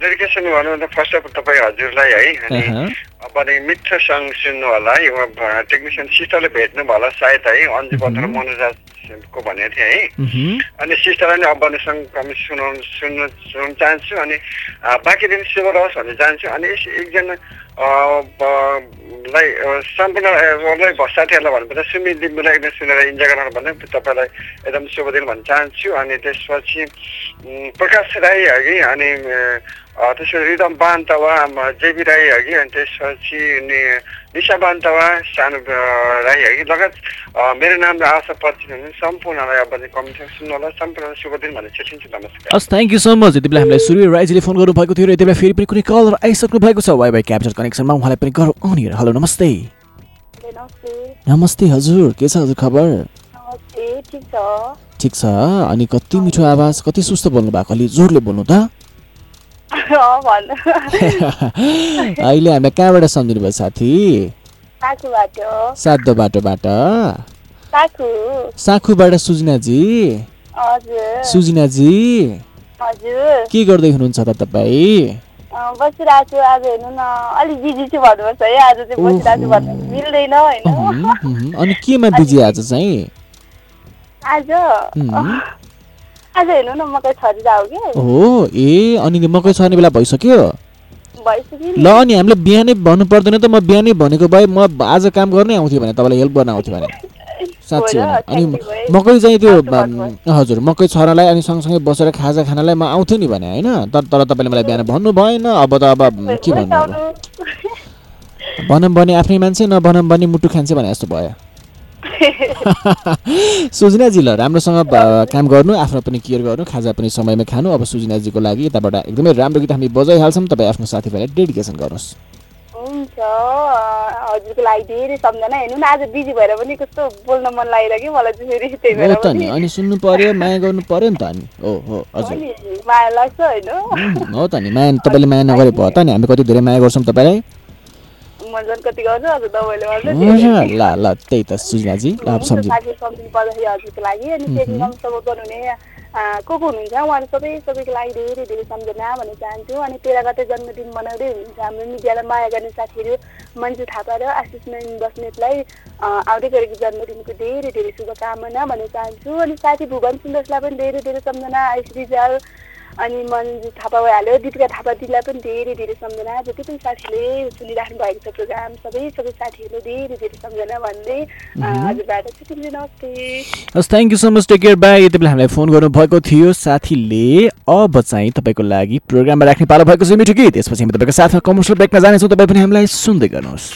डेडिकेसन भनौँ त फर्स्ट अफ तपाईँ हजुरलाई है अनि अनि मिठो सङ्ग सुन्नु होला। है टेक्निसियन सिस्टरले भेट्नु भयो होला सायद है अन्जु पत्र मनोजको भनेको थिएँ है। अनि सिस्टरलाई नै अब सङ्ग सुनाउनु सुन्नु सुनाउनु चाहन्छु अनि बाँकी दिन शुभ रहोस् भन्न चाहन्छु। अनि एकजना लाई साथीहरूलाई भन्नुपर्दा सुमी लिम्बूलाई एकदम सुनेर इन्जोय गर्न भन्ने तपाईँलाई एकदम शुभ दिन भन्न चाहन्छु। अनि त्यसपछि प्रकाश राई हगि अनि त्यसपछि रिदम बान्तवा जेबी राई हगि अनि त्यसपछि नि- निशा बान्तवा सानो राई हगि लगायत मेरो नाम आशा परिचित हुनु सम्पूर्णलाई अब कमिटी सुन्नु होला। सम्पूर्णलाई शुभ दिन भन्ने चिठिन्छु नमस्कार। हस् थ्याङ्क यू सो मच यति बेला हामीलाई सूर्य राईजीले फोन गर्नुभएको थियो र यति बेला फेरि पनि कुनै कलर आइसक्नु भएको छ। वाइवाई क्याप्चर कनेक्सनमा उहाँलाई पनि गरौँ अन हियर हेलो नमस्ते। नमस्ते। हजुर। के छ हजुर खबर? ठिक छ। ठिक छ। अनि कति मिठो आवाज कति सुस्त बोल्नु भएको अलि जोडले बोल्नु त। अहिले हामीलाई कहाँबाट सम्झिनु भयो साथी सातो बाटोबाट। साखु साखुबाट सुजनाजी। सुजनाजी। के गर्दै हुनुहुन्छ त तपाईँ? अँ, बसिरहेको छु आज हेर्नु न। अलिक बिजी छु भन्नुपर्छ है आज चाहिँ बसिरहेको छु भन्नु मिल्दैन होइन। मह्म, मह्म। अनि केमा बिजी आज चाहिँ? आज। आज हेर्नु न मकै हो कि ए अनि मकै छर्ने बेला भइसक्यो ल अनि हामीलाई बिहानै भन्नु पर्दैन त म बिहानै भनेको भए म आज काम गर्नै आउँथेँ भने तपाईँलाई हेल्प गर्न आउँथेँ भने साँच्ची? भने अनि। मकै चाहिँ त्यो हजुर मकै छर्नलाई अनि सँगसँगै बसेर खाजा खानलाई म आउँथेँ नि भने होइन तर तर तपाईँले मलाई बिहान भन्नु भएन अब त अब के भन्नु भनौँ भने आफ्नै मान्छे नभनौँ भने मुटु खान्छ भने जस्तो भयो सुजनाजी ल राम्रोसँग काम गर्नु आफ्नो पनि केयर गर्नु खाजा पनि समयमा खानु। अब सुजनाजीको लागि यताबाट एकदमै राम्रो गीत हामी बजाइहाल्छौँ। तपाईँ आफ्नो साथीभाइलाई डेडिकेसन गर्नुहोस्। हुन्छ हजुरको लागि धेरै सम्झना। हेर्नु न आज बिजी भएर पनि कस्तो बोल्न मन लागेर कि मलाई फेरि त्यही भएर त नि अनि सुन्नु पर्यो माया गर्नु पर्यो नि त अनि। हो हो हजुर। माया लाग्छ होइन। हो त नि माया तपाईँले माया नगरे भयो त नि। हामी कति धेरै माया गर्छौँ तपाईँलाई। ल ल त्यही त सुजनाजी अब सम्झिनु को को हुनुहुन्छ? उहाँहरू सबै सबैको लागि धेरै धेरै सम्झना भन्न चाहन्छु। अनि तेह्र गते जन्मदिन मनाउँदै हुनुहुन्छ हाम्रो मिडियालाई माया गर्ने साथीहरू मन्जु थापा र आशिष नयन बस्नेतलाई आउँदै गरेको जन्मदिनको धेरै धेरै शुभकामना भन्न चाहन्छु। अनि साथी भुवन सुन्दरलाई पनि धेरै धेरै सम्झना। आयुष रिजाल अनि मन्जु थापा भइहाल्यो दिपिका थापा दिदीलाई पनि धेरै धेरै सम्झना जति पनि साथीले सुनिराख्नु भएको छ प्रोग्राम सबै सबै साथीहरूले धेरै धेरै सम्झना भन्दै हजुरबाट छुट्टिन्छु नमस्ते हस् thank you so much take care bye यति बेला हामीलाई फोन गर्नुभएको थियो साथीले अब चाहिँ तपाईँको लागि प्रोग्राममा राख्ने पालो भएको छ मिठो गीत त्यसपछि हामी तपाईँको साथमा कमर्सियल ब्रेकमा जानेछौँ तपाईँ पनि हामीलाई सुन्दै गर्नुहोस्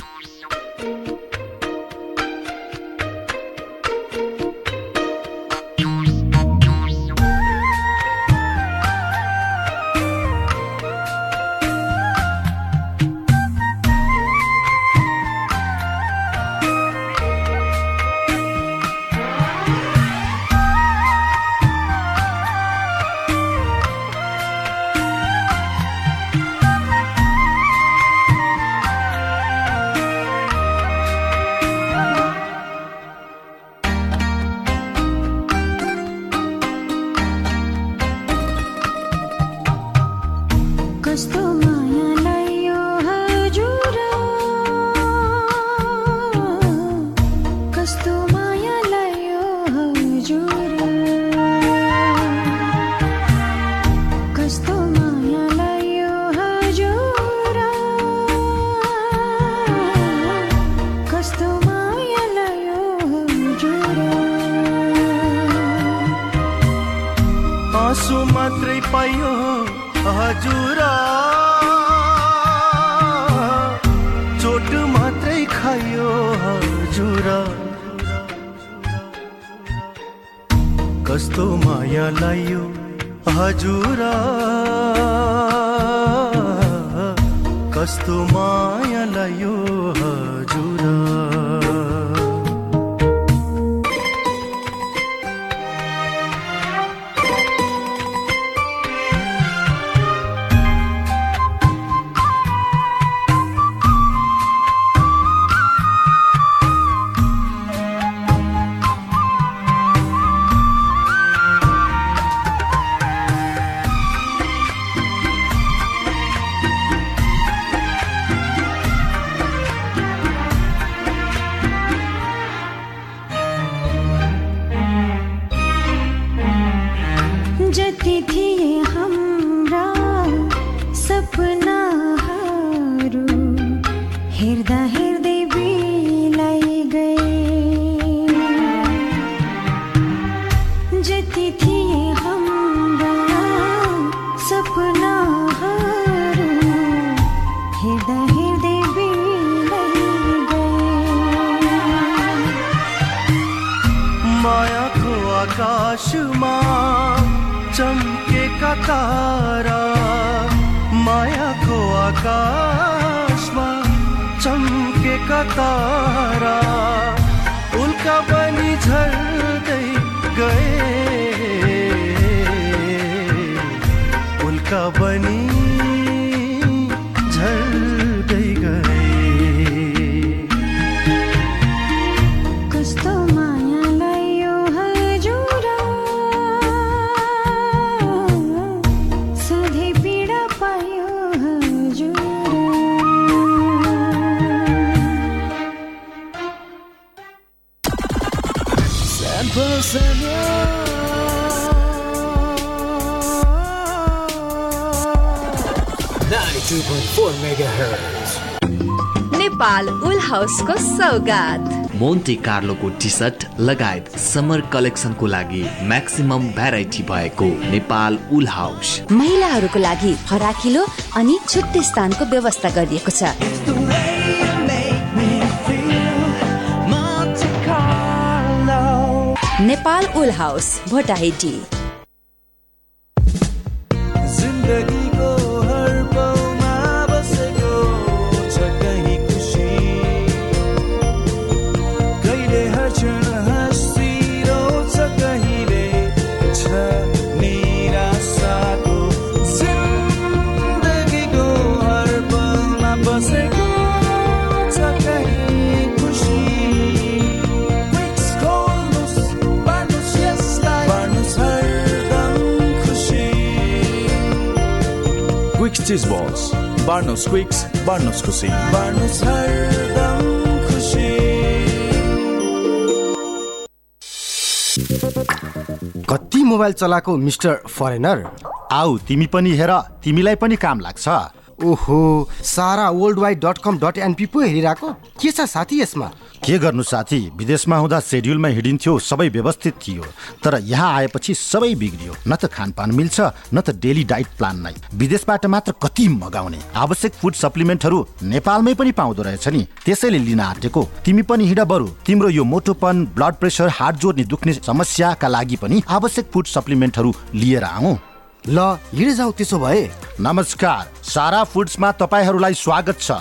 चम्केका तारा मायाको आकाशमा चम्केका तारा उल्का बनी झर्दै गए। उल्का बनी नेपाल उल हाउसको सौगात। मोन्टे कार्लोको टी सर्ट लगायत समर कलेक्सनको लागि म्याक्सिमम भेराइटी भएको नेपाल उल हाउस। महिलाहरूको लागि फराकिलो अनि छुट्टै स्थानको व्यवस्था गरिएको छ। Nepal wool house Bhotahiti. जिन्दगीको चिज बल्स बार्नुहोस् क्विक्स बार्नुहोस् खुसी बाँड्नुहोस् हरदम खुसी कति मोबाइल चलाएको मिस्टर फरेनर? आऊ तिमी पनि हेर तिमीलाई पनि काम लाग्छ। ओहो Sara world wide dot com dot NP पो हेरिरहेको? के छ साथी यसमा? के गर्नु साथी? विदेशमा हुँदा सेड्युलमा हिँडिन्थ्यो सबै व्यवस्थित थियो। तर यहाँ आएपछि सबै बिग्रियो। न त खानपान मिल्छ न त डेली डाइट प्लान नै। विदेशबाट मात्र कति मगाउने? आवश्यक फुड सप्लिमेन्टहरू नेपालमै पनि पाउँदो रहेछ नि। त्यसैले लिन आँटेको। तिमी पनि हिँड बरु। तिम्रो यो मोटोपन ब्लड प्रेसर हार्ट जोड्ने दुख्ने समस्याका लागि पनि आवश्यक फुड सप्लिमेन्टहरू लिएर आऊ। ल हिँडे जाऊ त्यसो भए। नमस्कार। सारा फुड्समा तपाईँहरूलाई स्वागत छ।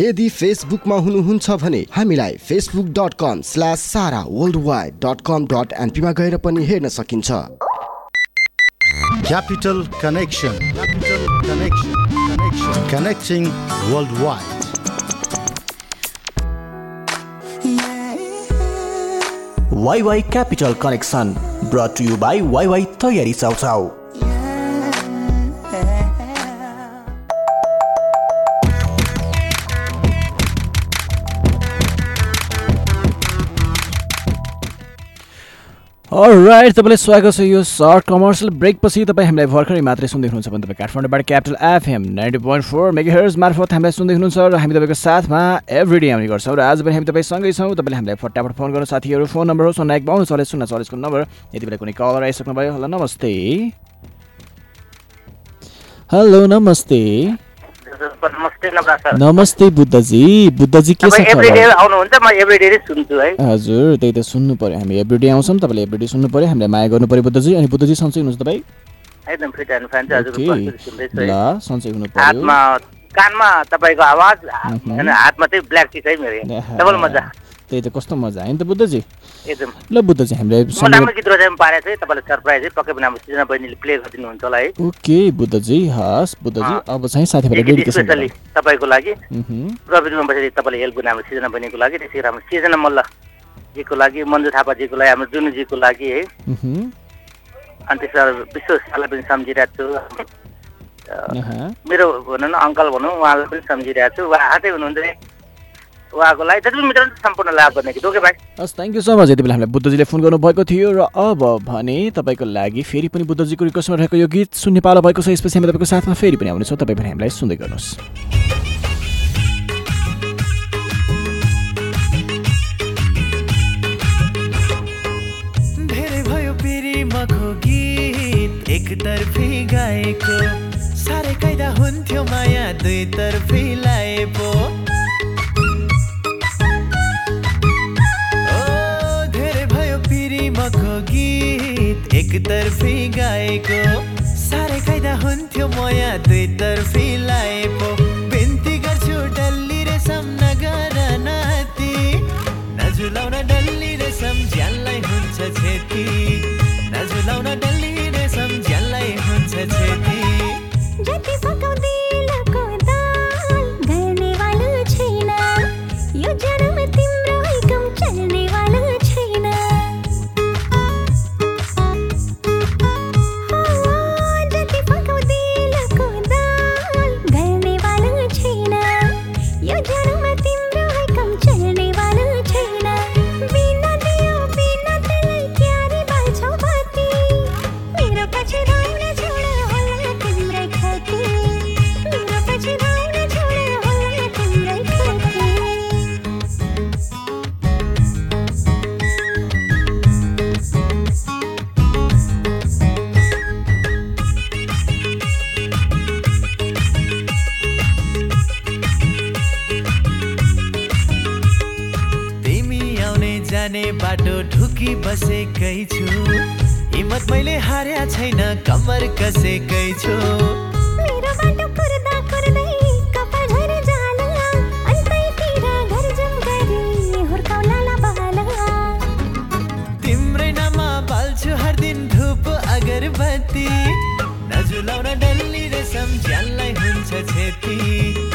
यदि फेसबुकमा हुनुहुन्छ भने हामीलाई Facebook dot com slash Sara world wide dot com dot एनपीमा गएर पनि हेर्न सकिन्छ Capital Connection. Capital Connection. Connection. Connecting worldwide. Wai Wai Capital Connection brought you by Wai Wai तयारी चाउचाउ राइट तपाईँलाई स्वागत छ यो सर्ट कमर्सियल ब्रेकपछि तपाईँ हामीलाई भर्खरै मात्रै सुन्दै हुनुहुन्छ भने तपाईँ काठमाडौँबाट Capital FM ninety point four megahertz मार्फत हामीलाई सुन्दै हुनुहुन्छ र हामी तपाईँको साथमा एभ्रिडे आउने गर्छौँ र आज पनि हामी तपाईँसँगै छौँ। तपाईँले हामीलाई फटाफट फोन गर्नु साथीहरू फोन नम्बर हो शून्य एक बाउन्न चालिस शून्य चालिसको नम्बर। यति बेला कुनै कलर आइसक्नु भयो हेलो नमस्ते। हेलो नमस्ते। नमस्ते नमस्ते बुद्धजी। बुद्धजी के छ? आउनुहुन्छ म एभ्रिडे नै सुन्छु है। हजुर त्यही त सुन्नु पर्यो। हामी एभ्रिडे आउँछौँ तपाईँले एभ्रिडे सुन्नु पर्यो। हामीलाई माया गर्नु पर्यो बुद्धजी। अनि बुद्धजी सन्चै हुनुहुन्छ तपाईँ? एकदम फिट एन्ड फाइन चाहिँ हजुरको ओके। प्रस्तुति सुन्दैछु है। ल सन्चै हुनु पर्यो। हातमा कानमा तपाईँको आवाज होइन हातमा चाहिँ ब्ल्याक टी है मेरो डबल मजा। त्यही त कस्तो मजा। आयो नि त बुद्धजी? एकदम। ल बुद्धजी हामीलाई म समय राम्रो गीत रोजाइमा पारेको छु तपाईँलाई सरप्राइज है पक्कै पनि हाम्रो सृजना बहिनीले प्ले गरिदिनुहुन्छ होला है। ओके बुद्धजी हस् बुद्धजी अब चाहिँ साथीभाइलाई डेडिकेसन स्पेसली तपाईँको लागि। प्रविधिमा बसेर तपाईँले हेल्प गर्ने हाम्रो सृजना बहिनीको लागि त्यसै गरी हाम्रो सृजना मल्लजीको लागि मन्जु थापाजीको लागि हाम्रो जुनुजीको लागि है। अनि त्यसमा विश्व सालाई पनि सम्झिरहेको छु। मेरो भनौँ न अङ्कल भनौँ उहाँलाई पनि सम्झिरहेको छु। उहाँ हातै हुनुहुन्छ। है उहाँको लागि जति पनि मित्र नि सम्पूर्ण लाभ गर्ने गीत ओके भाइ हस् थ्याङ्क यू सो मच यति बेला हामीलाई बुद्धजीले फोन गर्नुभएको थियो र अब भने तपाईँको लागि फेरि पनि बुद्धजीको रिक्वेस्टमा रहेको यो गीत सुन्ने पालो भएको छ यसपछि हामी तपाईँको साथमा फेरि पनि आउनेछौँ। तपाईँ पनि हामीलाई सुन्दै गर्नुहोस्। एकतर्फी गाएको। साह्रै कायदा हुन्थ्यो माया दुईतर्फी लाए पो एकतर्फी गाएको। साह्रै कायदा हुन्थ्यो माया दुईतर्फी लाए पो बिन्ती गर्छु डल्ली रेसम नगर नाति। नझुलाउन डल्ली रेसम ज्यानलाई हुन्छ क्षति नझुलाउन डल्ली तिम्रै नाममा बाल्छु हर दिन धुप अगरबत्ती। नझुलाउन डल्ली रेसम ज्यानलाई हुन्छ क्षति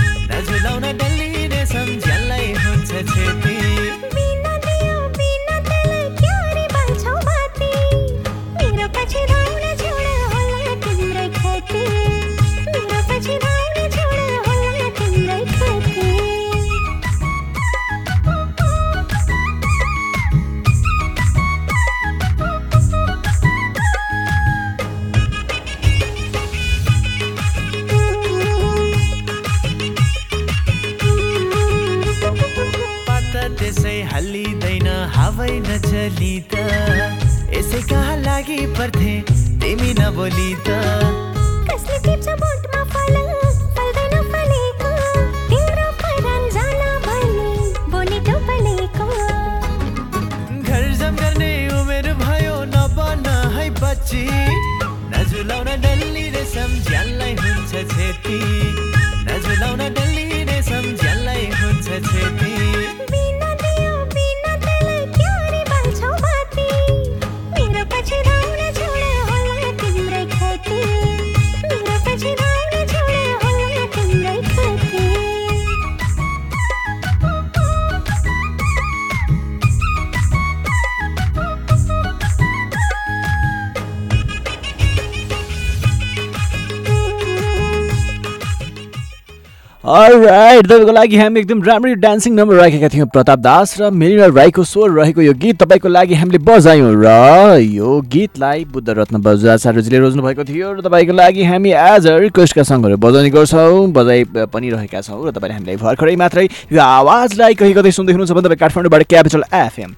तपाईँको लागि हामी एकदम राम्ररी डान्सिङ नम्बर राखेका थियौँ प्रताप दास र मेलिना राईको स्वर रहेको यो गीत तपाईँको लागि हामीले बजायौँ र यो गीतलाई बुद्ध रत्न बजाचार्यजीले रोज्नु भएको थियो र तपाईँको लागि हामी आज रिक्वेस्टका सङ्गहरू बजाउने गर्छौँ बजाइ पनि रहेका छौँ र तपाईँले हामीलाई भर्खरै मात्रै यो आवाजलाई कहीँ कतै सुन्दै हुनुहुन्छ भने तपाईँ काठमाडौँबाट Capital FM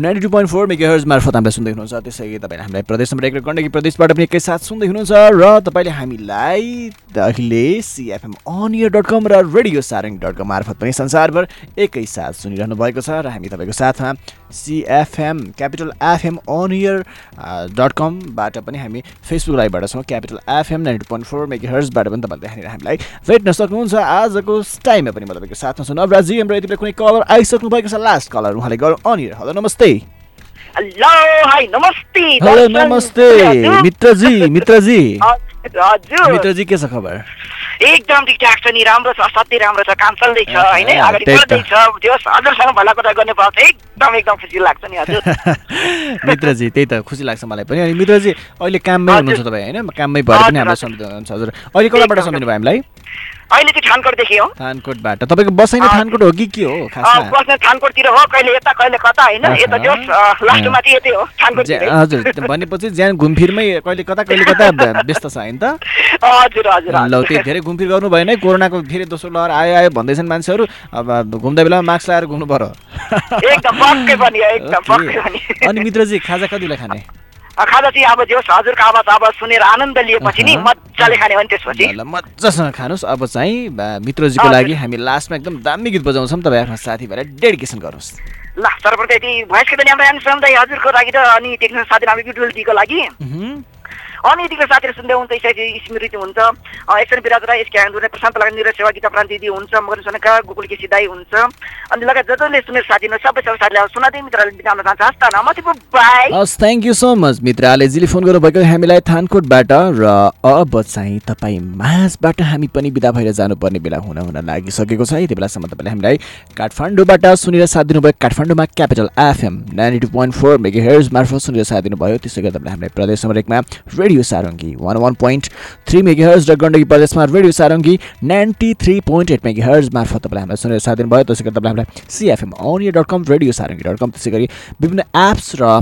ninety two point four megahertz मार्फत हामीलाई सुन्दै हुनुहुन्छ। त्यसै तपाईँले हामीलाई प्रदेश नम्बर एक र गण्डकी प्रदेशबाट पनि एकैसाथ सुन्दै हुनुहुन्छ र तपाईँले हामीलाई अहिले CFM on air dot com र रेडियो सारङ डट कम मार्फत पनि संसारभर एकैसाथ सुनिरहनु भएको छ र हामी तपाईँको साथमा CFM Capital FM on air dot कमबाट पनि हामी फेसबुक लाइभबाट छौँ। Capital FM ninety point four mega हर्जबाट पनि तपाईँले त्यहाँनिर हामीलाई भेट्न सक्नुहुन्छ। आजको टाइममा पनि म तपाईँको साथमा छु। नवराजी हाम्रो यति बेला कुनै कलर आइसक्नु भएको छ। लास्ट कलर उहाँले गरौँ अन इयर हेलो नमस्ते। हेलो हाई नमस्ते हेलो। नमस्ते। मित्रजी मित्रजी मित्रजी के छ खबर एकदम ठिकठाक छ नि राम्रो छ असाध्यै राम्रो छ काम चल्दैछ होइन अगाडि। बढ्दैछ त्यो हजुरसँग भला कुरा गर्ने पाउँछ एकदम एकदम खुसी लाग्छ नि हजुर मित्रजी त्यही त खुसी लाग्छ मलाई पनि अनि मित्रजी अहिले काममै हुनुहुन्छ तपाईँ होइन काममै भएर पनि हामीलाई सम्झिनु हुनुहुन्छ हजुर अहिले कताबाट सम्झिनु भयो हामीलाई अहिले चाहिँ थानकोटदेखि हो। थानकोटबाट तपाईँको बसाइ नै थानकोट हो कि के हो खासमा? बस्ने थानकोटतिर हो कहिले यता कहिले कता होइन? यता जो लास्टमा चाहिँ यतै हो थानकोटतिर हजुर। भनेपछि ज्यान घुमफिरमै कहिले कता कहिले कता व्य- व्यस्त छ होइन त? हजुर हजुर ल त्यही धेरै घुमफिर गर्नु भएन है। कोरोनाको फेरि दोस्रो लहर आयो आयो भन्दैछन् मान्छेहरू। अब घुम्दा बेलामा मास्क लगाएर घुम्नु पर्यो। एकदम पक्कै पनि हो, एकदम पक्कै पनि। अनि मित्रजी खाजा कति बेला खाने? खाजा चाहिँ अब जो हजुरको आवाज अब सुनेर आनन्द लिएपछि नि। मजाले खाने हो नि त्यसपछि। मजासँग खानुहोस्। अब चाहिँ मित्रजीको। लागि हामी लास्टमा एकदम दामी गीत बजाउँछौँ। तपाईँ आफ्नो साथीभाइलाई डेडिकेसन गर्नुहोस्। ल सर्वप्रथम यति भोइसको पनि हाम्रो हजुरको लागि र अनि टेक्निक साथी हामी बिटुलजीको लागि अनि यतिको साथीहरू सुन्दै हुन्छ यसरी स्मृति हुन्छ विराज राई एसके हाङदुरे प्रशान्त लगानी निरज सेवा गीता प्रान्ति दिदी हुन्छ मगर सोनेका गोकुल केसी दाई हुन्छ अनि लगायत जस जसले सुनेर साथी हुनुहुन्छ, सबै सबै साथीलाई सुनादै मित्रहरूले बिताउन चाहन्छ हस् त नमस्ते बाई हस् थ्याङ्क यू सो मच मित्र आलेजीले फोन गर्नुभएको हामीलाई थानकोटबाट र अब चाहिँ तपाईँ माझबाट हामी पनि बिदा भएर जानुपर्ने बेला हुन हुन लागिसकेको छ यति बेलासम्म तपाईँले हामीलाई काठमाडौँबाट सुनेर साथ दिनुभयो काठमाडौँमा Capital FM ninety two point four megahertz मार्फत सुनेर साथ दिनुभयो त्यसै गरी तपाईँले हामीलाई प्रदेश नम्बर एकमा Radio Sarangi one one point three megahertz र गण्डकी प्रदेशमा Radio Sarangi ninety three point eight megahertz मार्फत तपाईँले हामीलाई सुनेर साथ दिनुभयो त्यसै गरी तपाईँले हामीलाई CFM on air dot com Radio Sarangi dot com त्यसै गरी विभिन्न एप्स र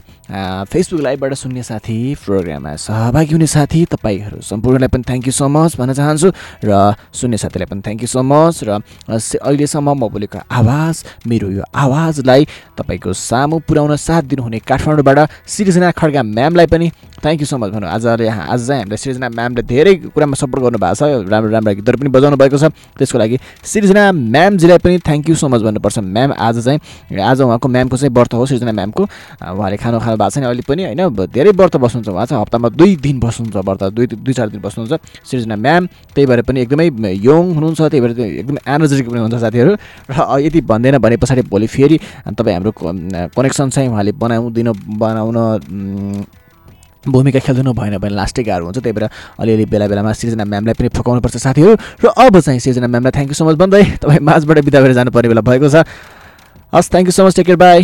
फेसबुक लाइभबाट सुन्ने साथी प्रोग्राममा सहभागी हुने साथी तपाईँहरू सम्पूर्णलाई पनि थ्याङ्क यू सो मच भन्न चाहन्छु र सुन्ने साथीलाई पनि थ्याङ्क यू सो मच र अहिलेसम्म म बोलेको आवाज मेरो यो आवाजलाई तपाईँको सामु पुर्याउन साथ दिनुहुने काठमाडौँबाट सृजना खड्गा म्यामलाई पनि थ्याङ्क यू सो मच भनौँ आज यहाँ आज चाहिँ हामीलाई सृजना म्यामले धेरै कुरामा सपोर्ट गर्नुभएको छ राम्रो राम्रो गीतहरू पनि बजाउनु भएको छ। त्यसको लागि सृजना म्यामजीलाई पनि थ्याङ्क यू सो मच भन्नुपर्छ। म्याम आज चाहिँ आज उहाँको म्यामको चाहिँ व्रत हो सृजना म्यामको। उहाँले खानु खानु भएको छैन अहिले पनि होइन? धेरै व्रत बस्नुहुन्छ उहाँ चाहिँ हप्तामा दुई दिन बस्नुहुन्छ व्रत दुई दुई चार दिन बस्नुहुन्छ। सृजना म्याम त्यही भएर पनि एकदमै यङ हुनुहुन्छ त्यही भएर एकदमै एनर्जेटिक पनि हुन्छ साथीहरू। र यदि भन्दैन भने पछाडि भोलि फेरि तपाईँ हाम्रो कनेक्सन चाहिँ उहाँले बनाउदिनु बनाउन भूमिका खेलिदिनु भएन भने लास्टै गाह्रो हुन्छ। त्यही भएर अलिअलि बेला बेलामा सृजना म्यामलाई पनि फकाउनुपर्छ साथीहरू। र अब चाहिँ सृजना म्यामलाई थ्याङ्क यू सो मच भन्दै तपाईँ माझबाट बिदा भएर जानुपर्ने बेला भएको छ। हस् thank you so much take care bye